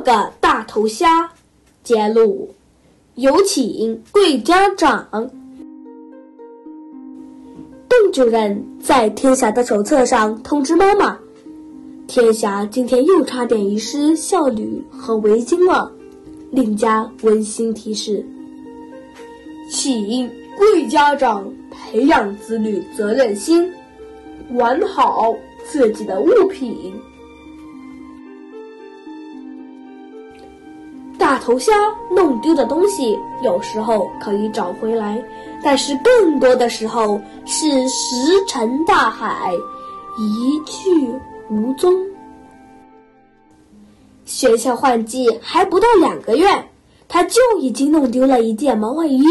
个大头虾。揭露，有请贵家长。邓主任在天霞的手册上通知妈妈：“天霞今天又差点遗失孝履和围巾了。”另加温馨提示：“请贵家长培养子女责任心，管好自己的物品。”大头虾弄丢的东西，有时候可以找回来，但是更多的时候是石沉大海，一去无踪。学校换季还不到两个月，他就已经弄丢了一件毛外衣、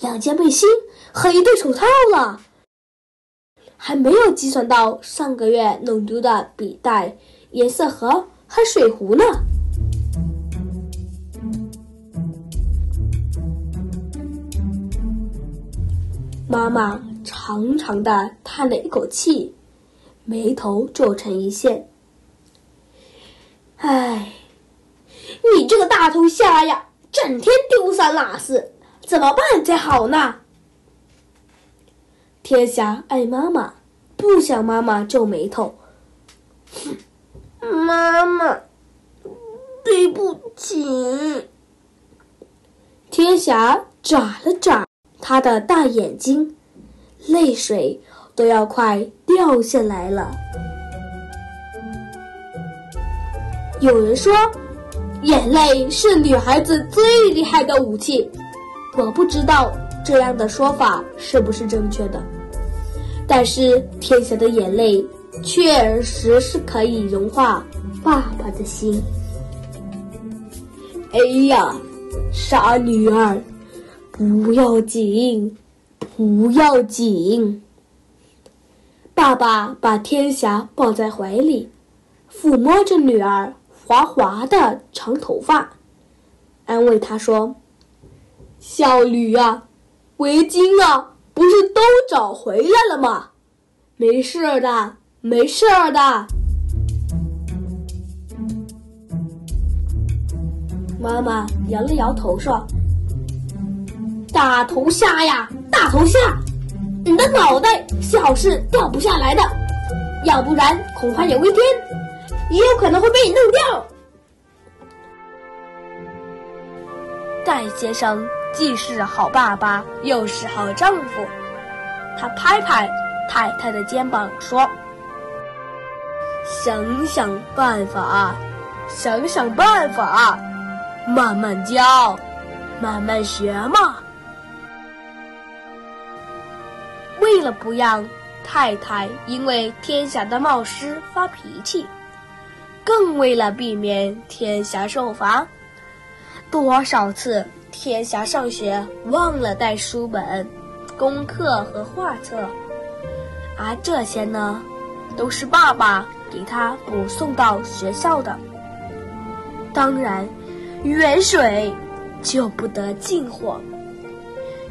两件背心和一对手套了，还没有计算到上个月弄丢的笔袋、颜色盒和水壶呢。妈妈长长的叹了一口气，眉头皱成一线。唉，你这个大头虾呀，整天丢三落四，怎么办才好呢？天霞爱妈妈，不想妈妈皱眉头。妈妈，对不起。天霞眨了眨。他的大眼睛，泪水都要快掉下来了。有人说，眼泪是女孩子最厉害的武器。我不知道这样的说法是不是正确的，但是天霞的眼泪确实是可以融化爸爸的心。哎呀，傻女儿！不要紧，不要紧。爸爸把天霞抱在怀里，抚摸着女儿滑滑的长头发，安慰她说：“小驴啊，围巾啊，不是都找回来了吗？没事的，没事的。”妈妈摇了摇头说。大头虾呀，大头虾，你的脑袋小是掉不下来的，要不然恐怕有一天也有可能会被你弄掉。戴先生既是好爸爸，又是好丈夫，他拍拍太太的肩膀说：“想想办法，想想办法，慢慢教，慢慢学嘛。”为了不让太太因为天霞的冒失发脾气，更为了避免天霞受罚，多少次天霞上学忘了带书本、功课和画册，而这些呢，都是爸爸给他补送到学校的。当然，远水就不得近火。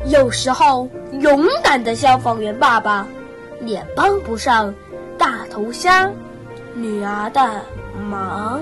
有时候，勇敢的消防员爸爸也帮不上大头虾女儿的忙。